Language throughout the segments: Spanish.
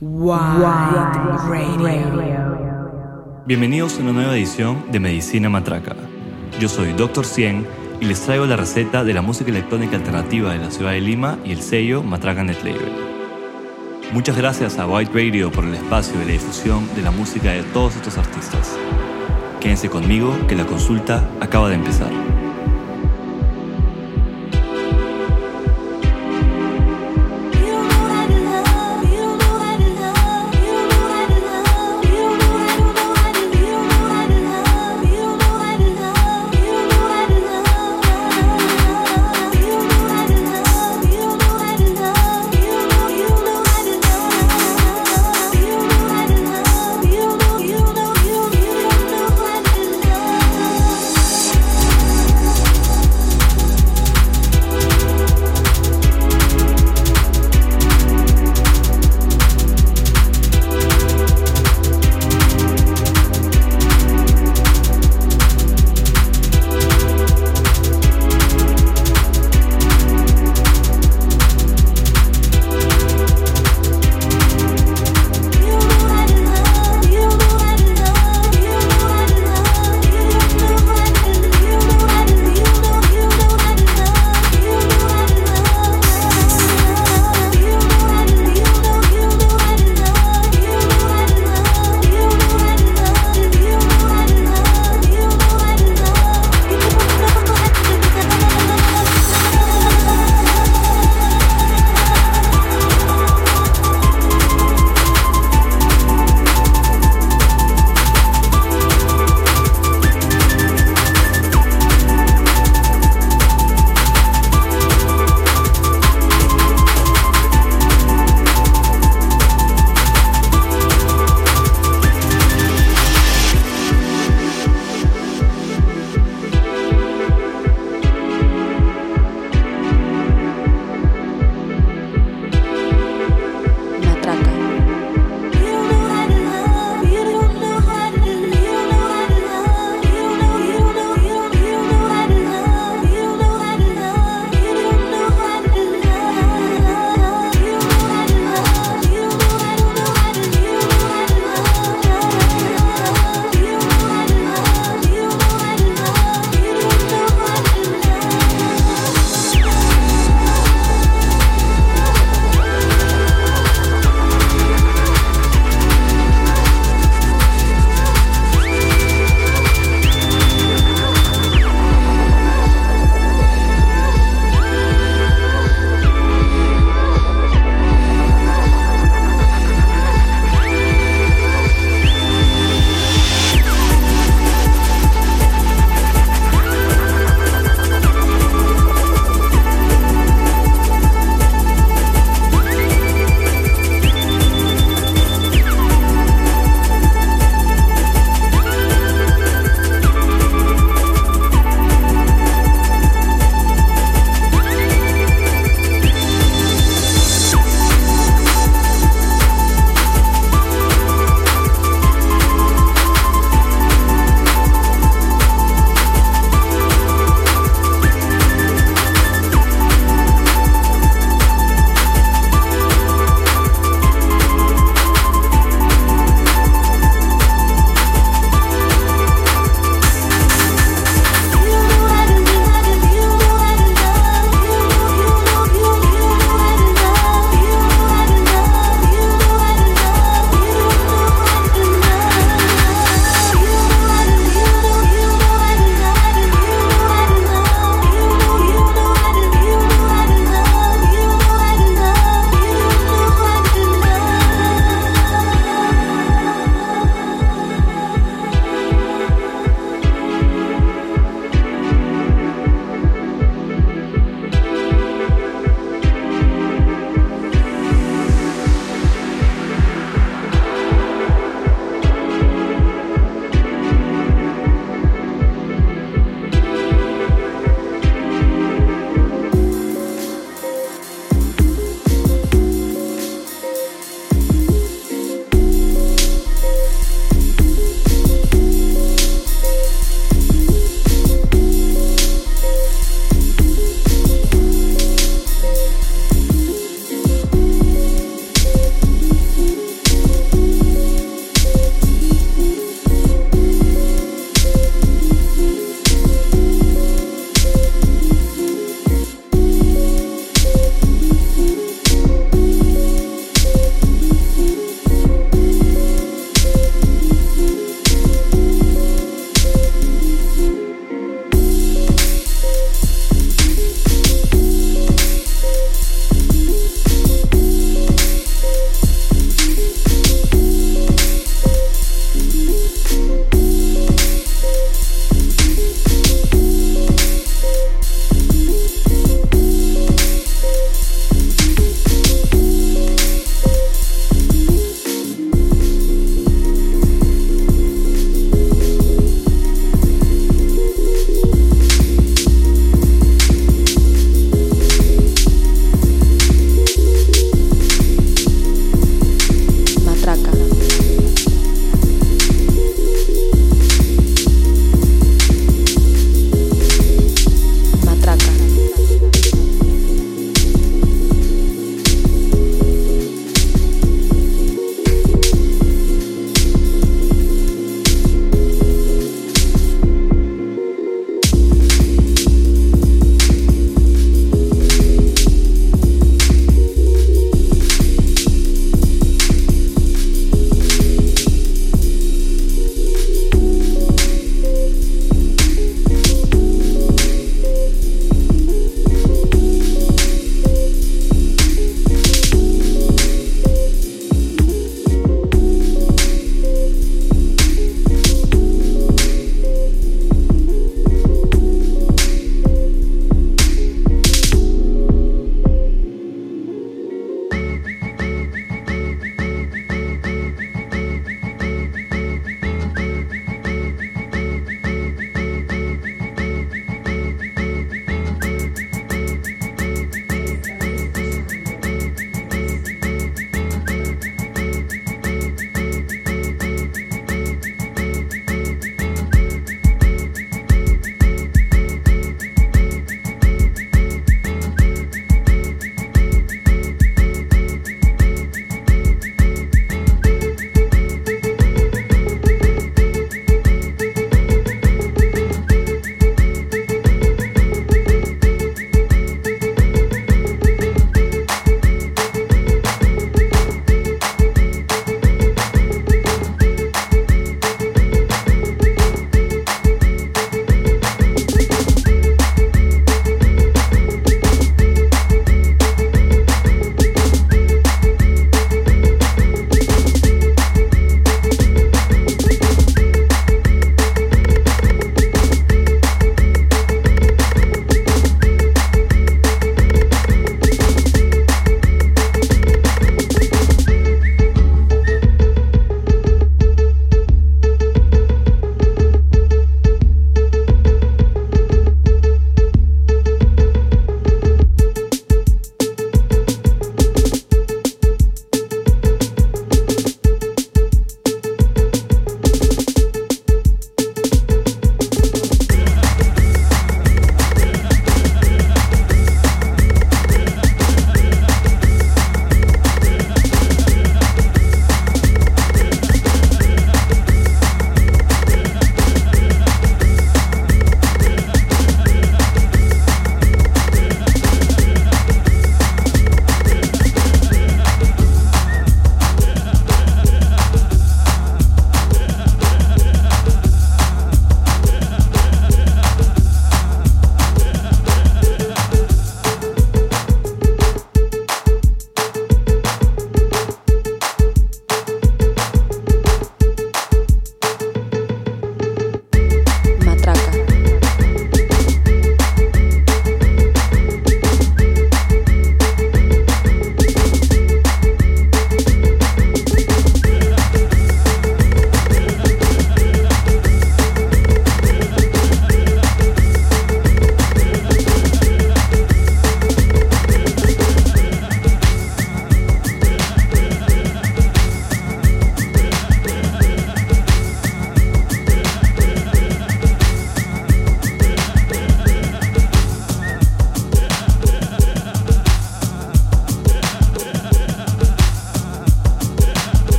Radio. Bienvenidos a una nueva edición de Medicina Matraca. Yo soy Dr. Cien y les traigo la receta de la música electrónica alternativa de la ciudad de Lima y el sello Matraca Net Label. Muchas gracias a White Radio por el espacio y la difusión de la música de todos estos artistas. Quédense conmigo que la consulta acaba de empezar.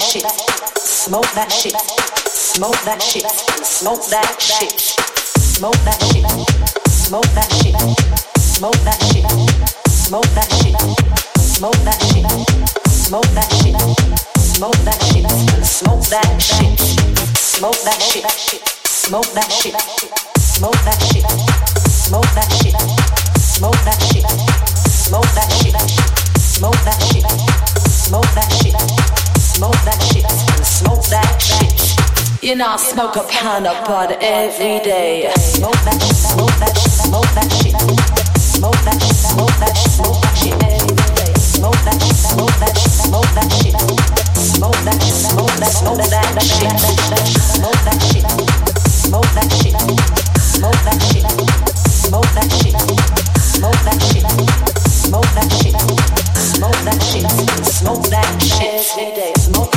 that shit. Smoke that shit. Smoke that shit. Smoke that shit. Smoke that shit. Smoke that shit. Smoke that shit. Smoke that shit. Smoke that shit. Smoke that shit. Smoke that shit. Smoke that shit. Smoke that shit. Smoke that shit. Smoke that shit. Smoke that shit. Smoke that shit. Smoke that shit. Smoke that shit. Smoke that shit smoke that shit and smoke that shit. You know, I smoke a pound of bud every day. Smoke that shit, smoke that shit, smoke that shit. Smoke that shit, smoke that shit, smoke that shit. Smoke that shit, smoke that shit, smoke that shit. Smoke that shit, smoke that, smoke that shit. Smoke that shit, smoke that shit, smoke that shit, smoke that shit, smoke that shit, smoke that shit. Smoke that shit. Smoke that shit. Smoke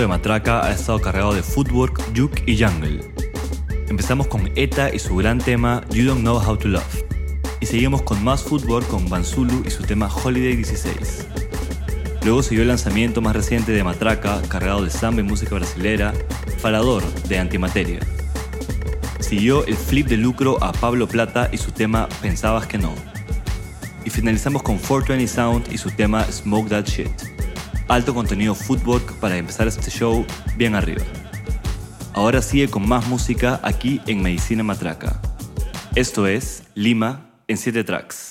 de Matraca ha estado cargado de footwork, juke y jungle. Empezamos con ETA y su gran tema You Don't Know How to Love. Y seguimos con más footwork con Banzulu y su tema Holiday 16. Luego siguió el lanzamiento más reciente de Matraca, cargado de samba y música brasilera, Falador, de Antimateria. Siguió el flip de lucro a Pablo Plata y su tema Pensabas que no. Y finalizamos con 420 Sound y su tema Smoke That Shit. Alto contenido footwork para empezar este show bien arriba. Ahora sigue con más música aquí en Medicina Matraca. Esto es Lima en 7 tracks.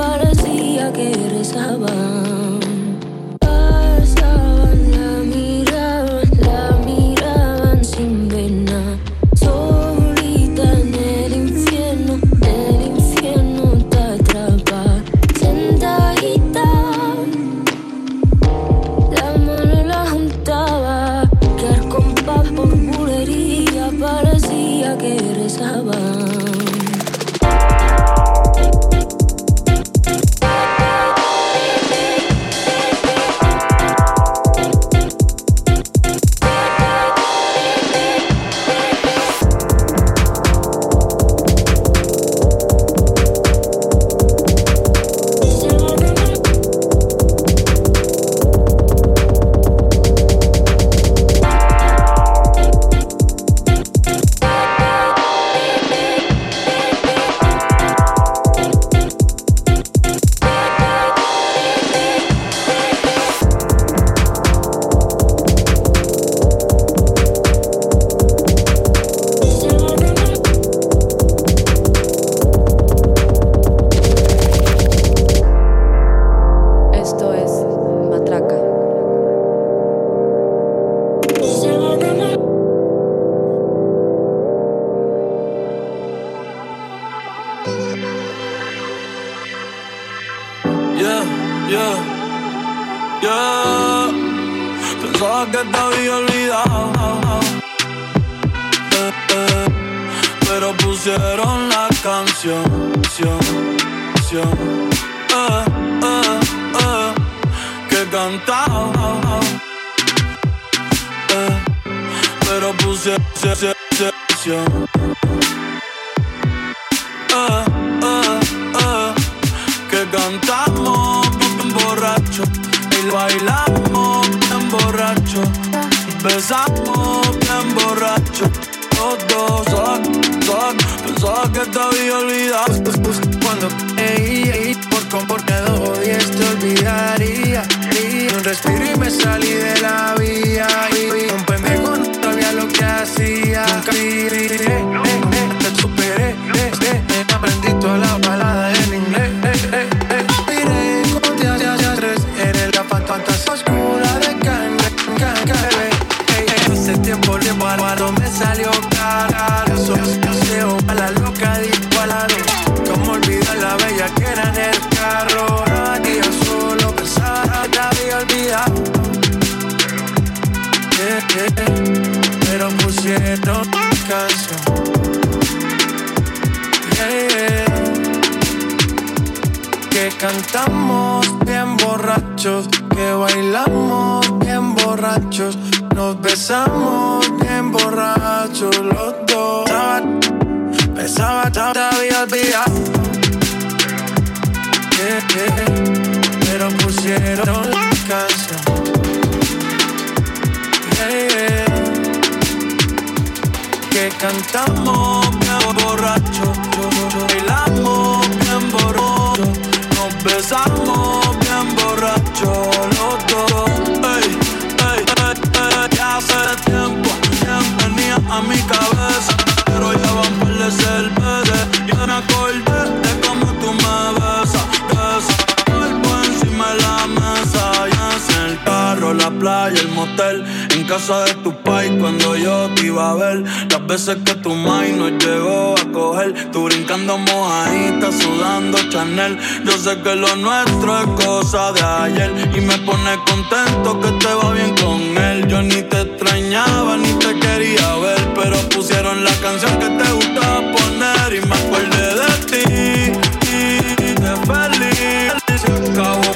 parecía que rezaba. Yeah, yeah. Pensaba que te había olvidado. Eh, eh. Pero pusieron la canción, canción, canción. Eh, eh, eh que cantaba. Eh, pero pusieron canción. que cantamos bailamos bien borracho, besamos bien borracho. Los dos, son, son, pensaba que te había olvidado. Cuando ey, ey, por comportado diez te olvidaría. Y un respiro y me salí de la vía. Y un pendejo no sabía lo que hacía. Nunca tiempo de bárbaro me salió cara. Eso deseo a la loca disparado. Como olvidar la bella que era en el carro. Aquí yo solo pensaba te había olvidado. Yeah, yeah. Pero pusieron canción. Yeah, yeah. Que cantamos bien borrachos, que bailamos bien borrachos, nos besamos bien borrachos los dos. Pensaba, pensaba te había olvidado. Yeah. Pero pusieron la canción. Que cantamos bien borracho, bailamos bien borracho, nos besamos bien borracho los dos. Hace tiempo, siempre venía a mi cabeza, pero ya van por de cerveza. Ya me acordé de cómo tú me besas, besas, cuerpo encima de la mesa, sea en el carro, la playa, el motel, casa de tu pai cuando yo te iba a ver, las veces que tu mai nos llegó a coger, tú brincando mojadita, sudando Chanel, yo sé que lo nuestro es cosa de ayer. Y me pone contento que te va bien con él, yo ni te extrañaba ni te quería ver, pero pusieron la canción que te gustaba poner. Y me acordé de ti, y de feliz, se acabó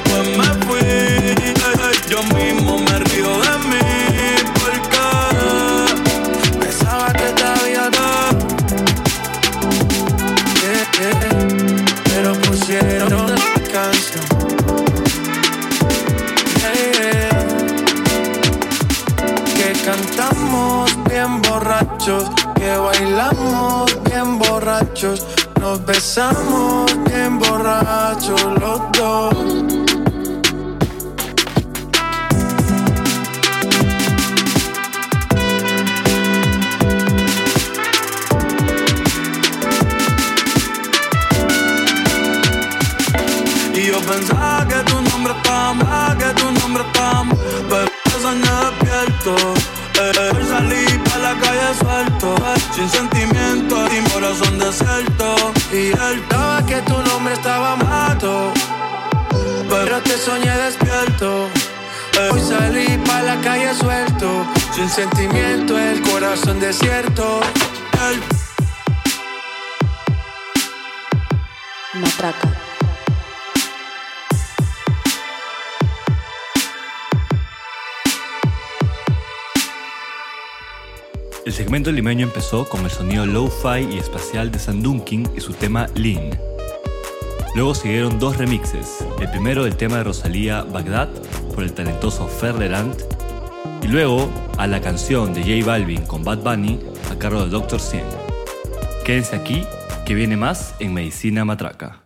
nos besamos bien borrachos los dos. Sin sentimiento, el corazón desierto. El Matraca. El segmento limeño empezó con el sonido lo-fi y espacial de Sandunking y su tema Lean. Luego siguieron dos remixes, el primero del tema de Rosalía Bagdad por el talentoso Ferderant y luego a la canción de J Balvin con Bad Bunny a cargo del Dr. Cien. Quédense aquí que viene más en Medicina Matraca.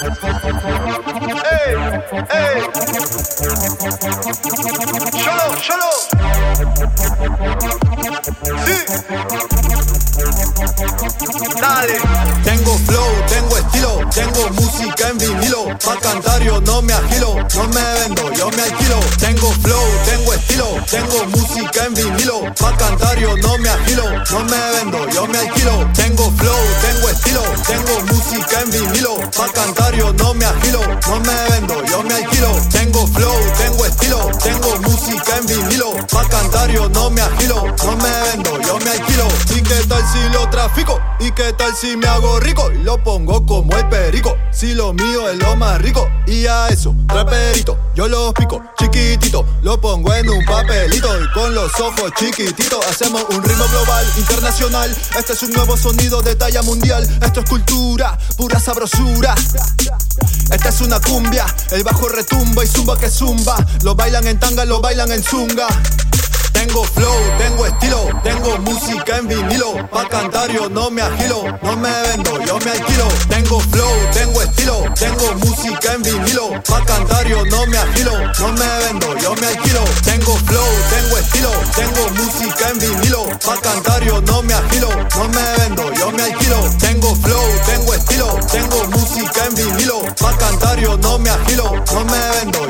Ey, Solo, solo. Sí. Dale. Tengo flow, tengo estilo, tengo música en vinilo. Pa' cantar yo no me agilo, no me vendo, yo me alquilo. Tengo flow, tengo estilo, tengo música en vinilo. Pa' cantar yo no me agilo, no me vendo, yo me alquilo. Tengo flow, tengo estilo, tengo música en vinilo. Pa' cantar yo no me agilo, no me vendo, yo me alquilo. Tengo flow, tengo estilo, tengo música en vinilo. Pa' cantar yo no me agilo, no me vendo, si lo trafico? ¿Y qué tal si me hago rico? Y lo pongo como el perico. Si lo mío es lo más rico. Y a eso, traperito, yo lo pico, chiquitito. Lo pongo en un papelito y con los ojos chiquititos hacemos un ritmo global, internacional. Este es un nuevo sonido de talla mundial. Esto es cultura, pura sabrosura. Esta es una cumbia, el bajo retumba y zumba que zumba. Lo bailan en tanga, lo bailan en zunga. Tengo flow, tengo estilo, tengo música en vinilo. Pa' cantar yo no me agilo, no me vendo, yo me alquilo. Tengo flow, tengo estilo, tengo música en vinilo. Pa' cantar yo no me agilo, no me vendo, yo me alquilo. Tengo flow, tengo estilo, tengo música en vinilo. Pa' cantar yo no me agilo, no me vendo, yo me alquilo. Tengo flow, tengo estilo, tengo música en vinilo. Pa' cantar yo no me agilo, no me vendo,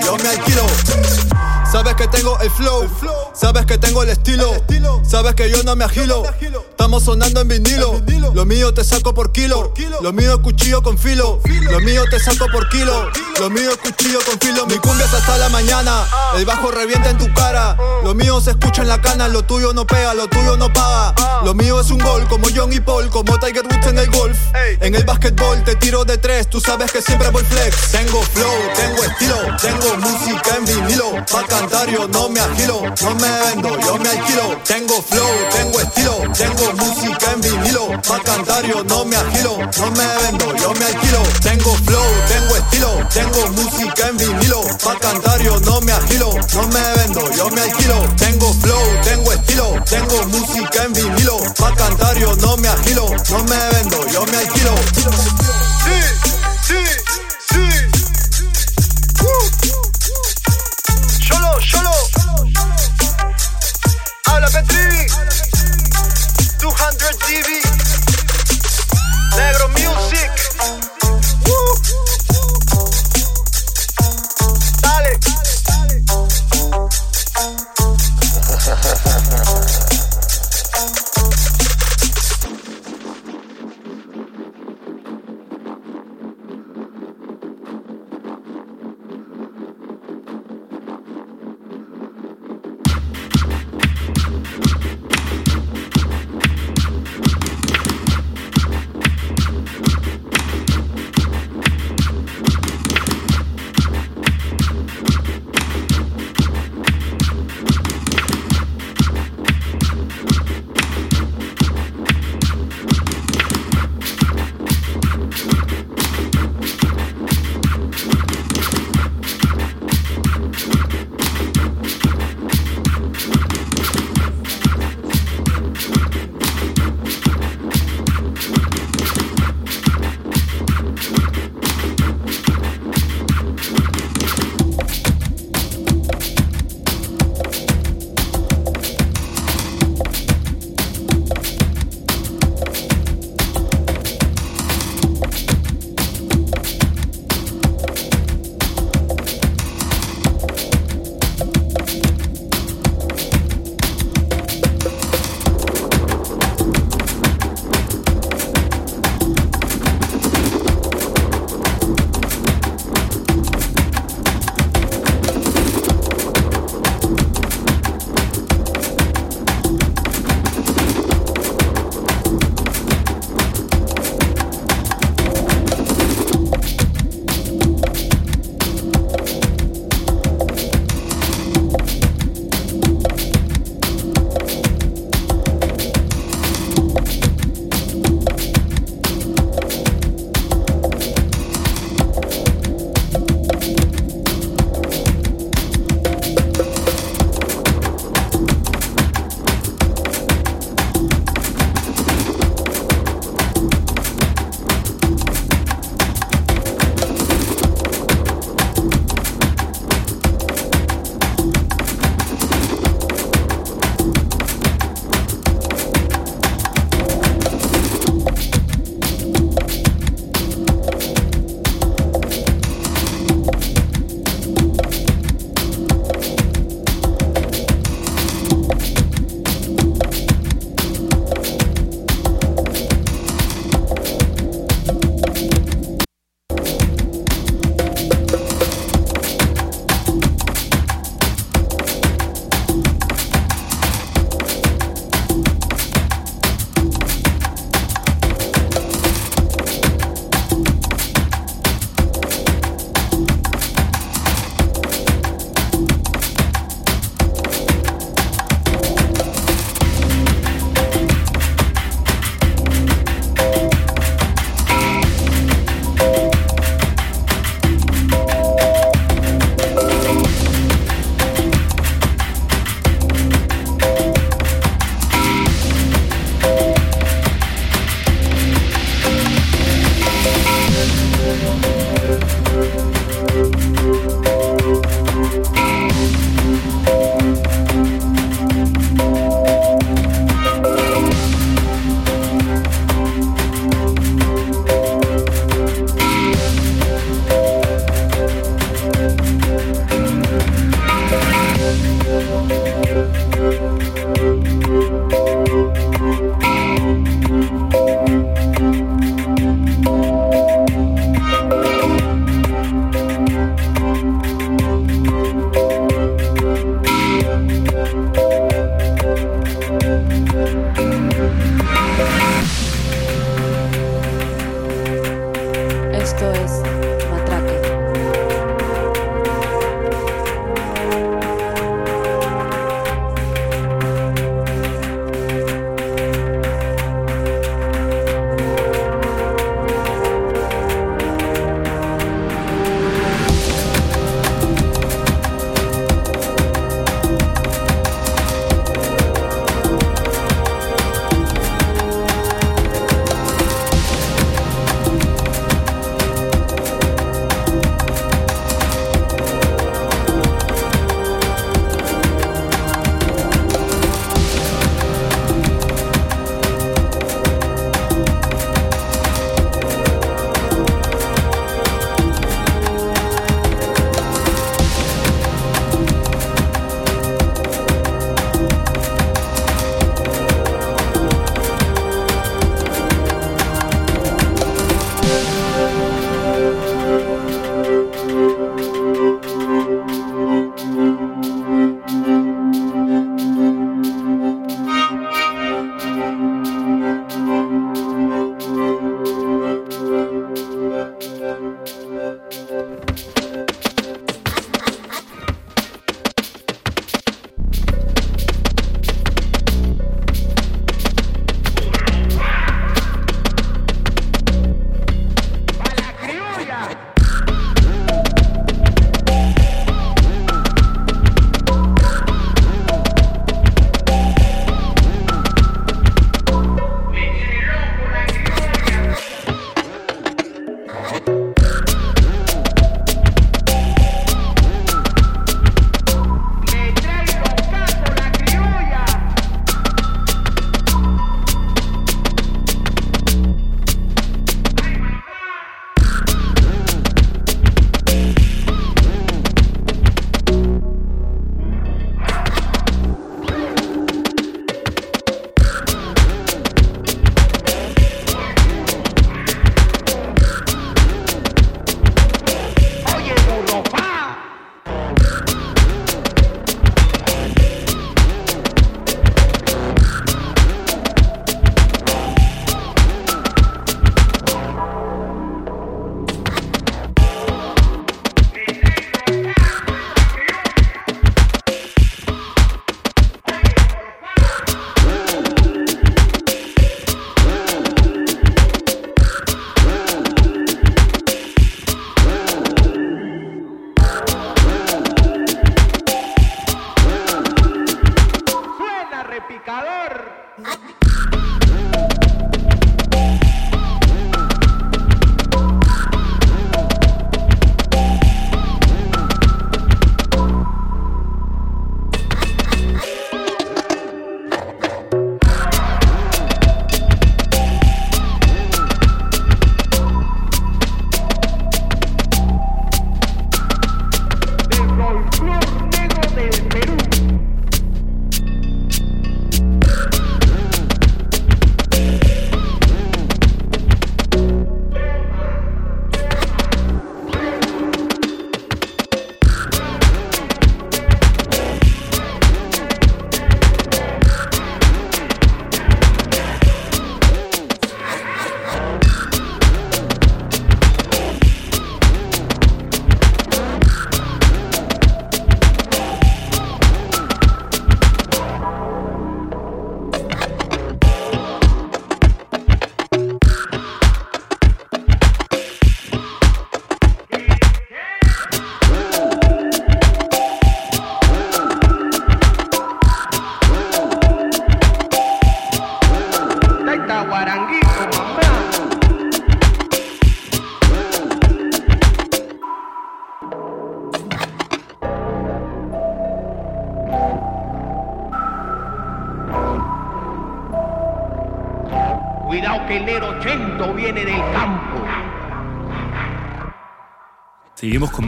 que tengo el flow, sabes que tengo el estilo, sabes que yo no me agilo. Estamos sonando en vinilo, lo mío te saco por kilo, lo mío es cuchillo con filo, lo mío te saco por kilo, lo mío es cuchillo con filo. Mi cumbia es hasta la mañana, el bajo revienta en tu cara, lo mío se escucha en la cana, lo tuyo no pega, lo tuyo no paga. Lo mío es un gol como John y Paul, como Tiger Woods en el golf. En el básquetbol te tiro de tres, tú sabes que siempre voy flex. Tengo flow, tengo estilo, tengo música en vinilo. Pa' cantar no me agilo, no me vendo, yo me alquilo. Tengo flow, tengo estilo, tengo música en vinilo. Pa' cantar yo no me agilo, no me vendo, yo me alquilo. Tengo flow, tengo estilo, tengo música en vinilo. Pa' cantar yo no me agilo, no me vendo, yo me alquilo. Tengo flow, tengo estilo, tengo música en vinilo. Pa' cantar yo no me agilo, no me vendo, yo me alquilo. Solo. Habla Petri. 200 TV. Negro Music. Dale.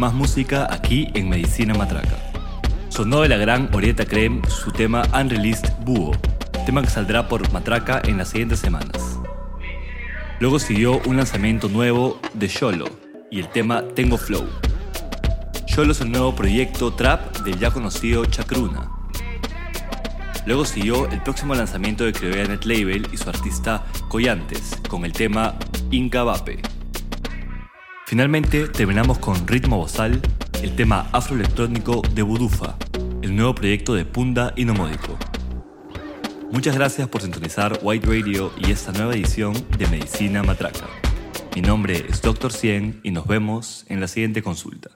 Más música aquí en Medicina Matraca. Sonó de la gran Orieta Creme su tema Unreleased Búho, tema que saldrá por Matraca en las siguientes semanas. Luego siguió un lanzamiento nuevo de Sholo y el tema Tengo Flow. Sholo es el nuevo proyecto trap del ya conocido Chacruna. Luego siguió el próximo lanzamiento de Criolla Net Label y su artista Coyantes con el tema Inca Vape. Finalmente terminamos con Ritmo Bozal, el tema afroelectrónico de Budufa, el nuevo proyecto de Punda y Nomódico. Muchas gracias por sintonizar White Radio y esta nueva edición de Medicina Matraca. Mi nombre es Dr. Cien y nos vemos en la siguiente consulta.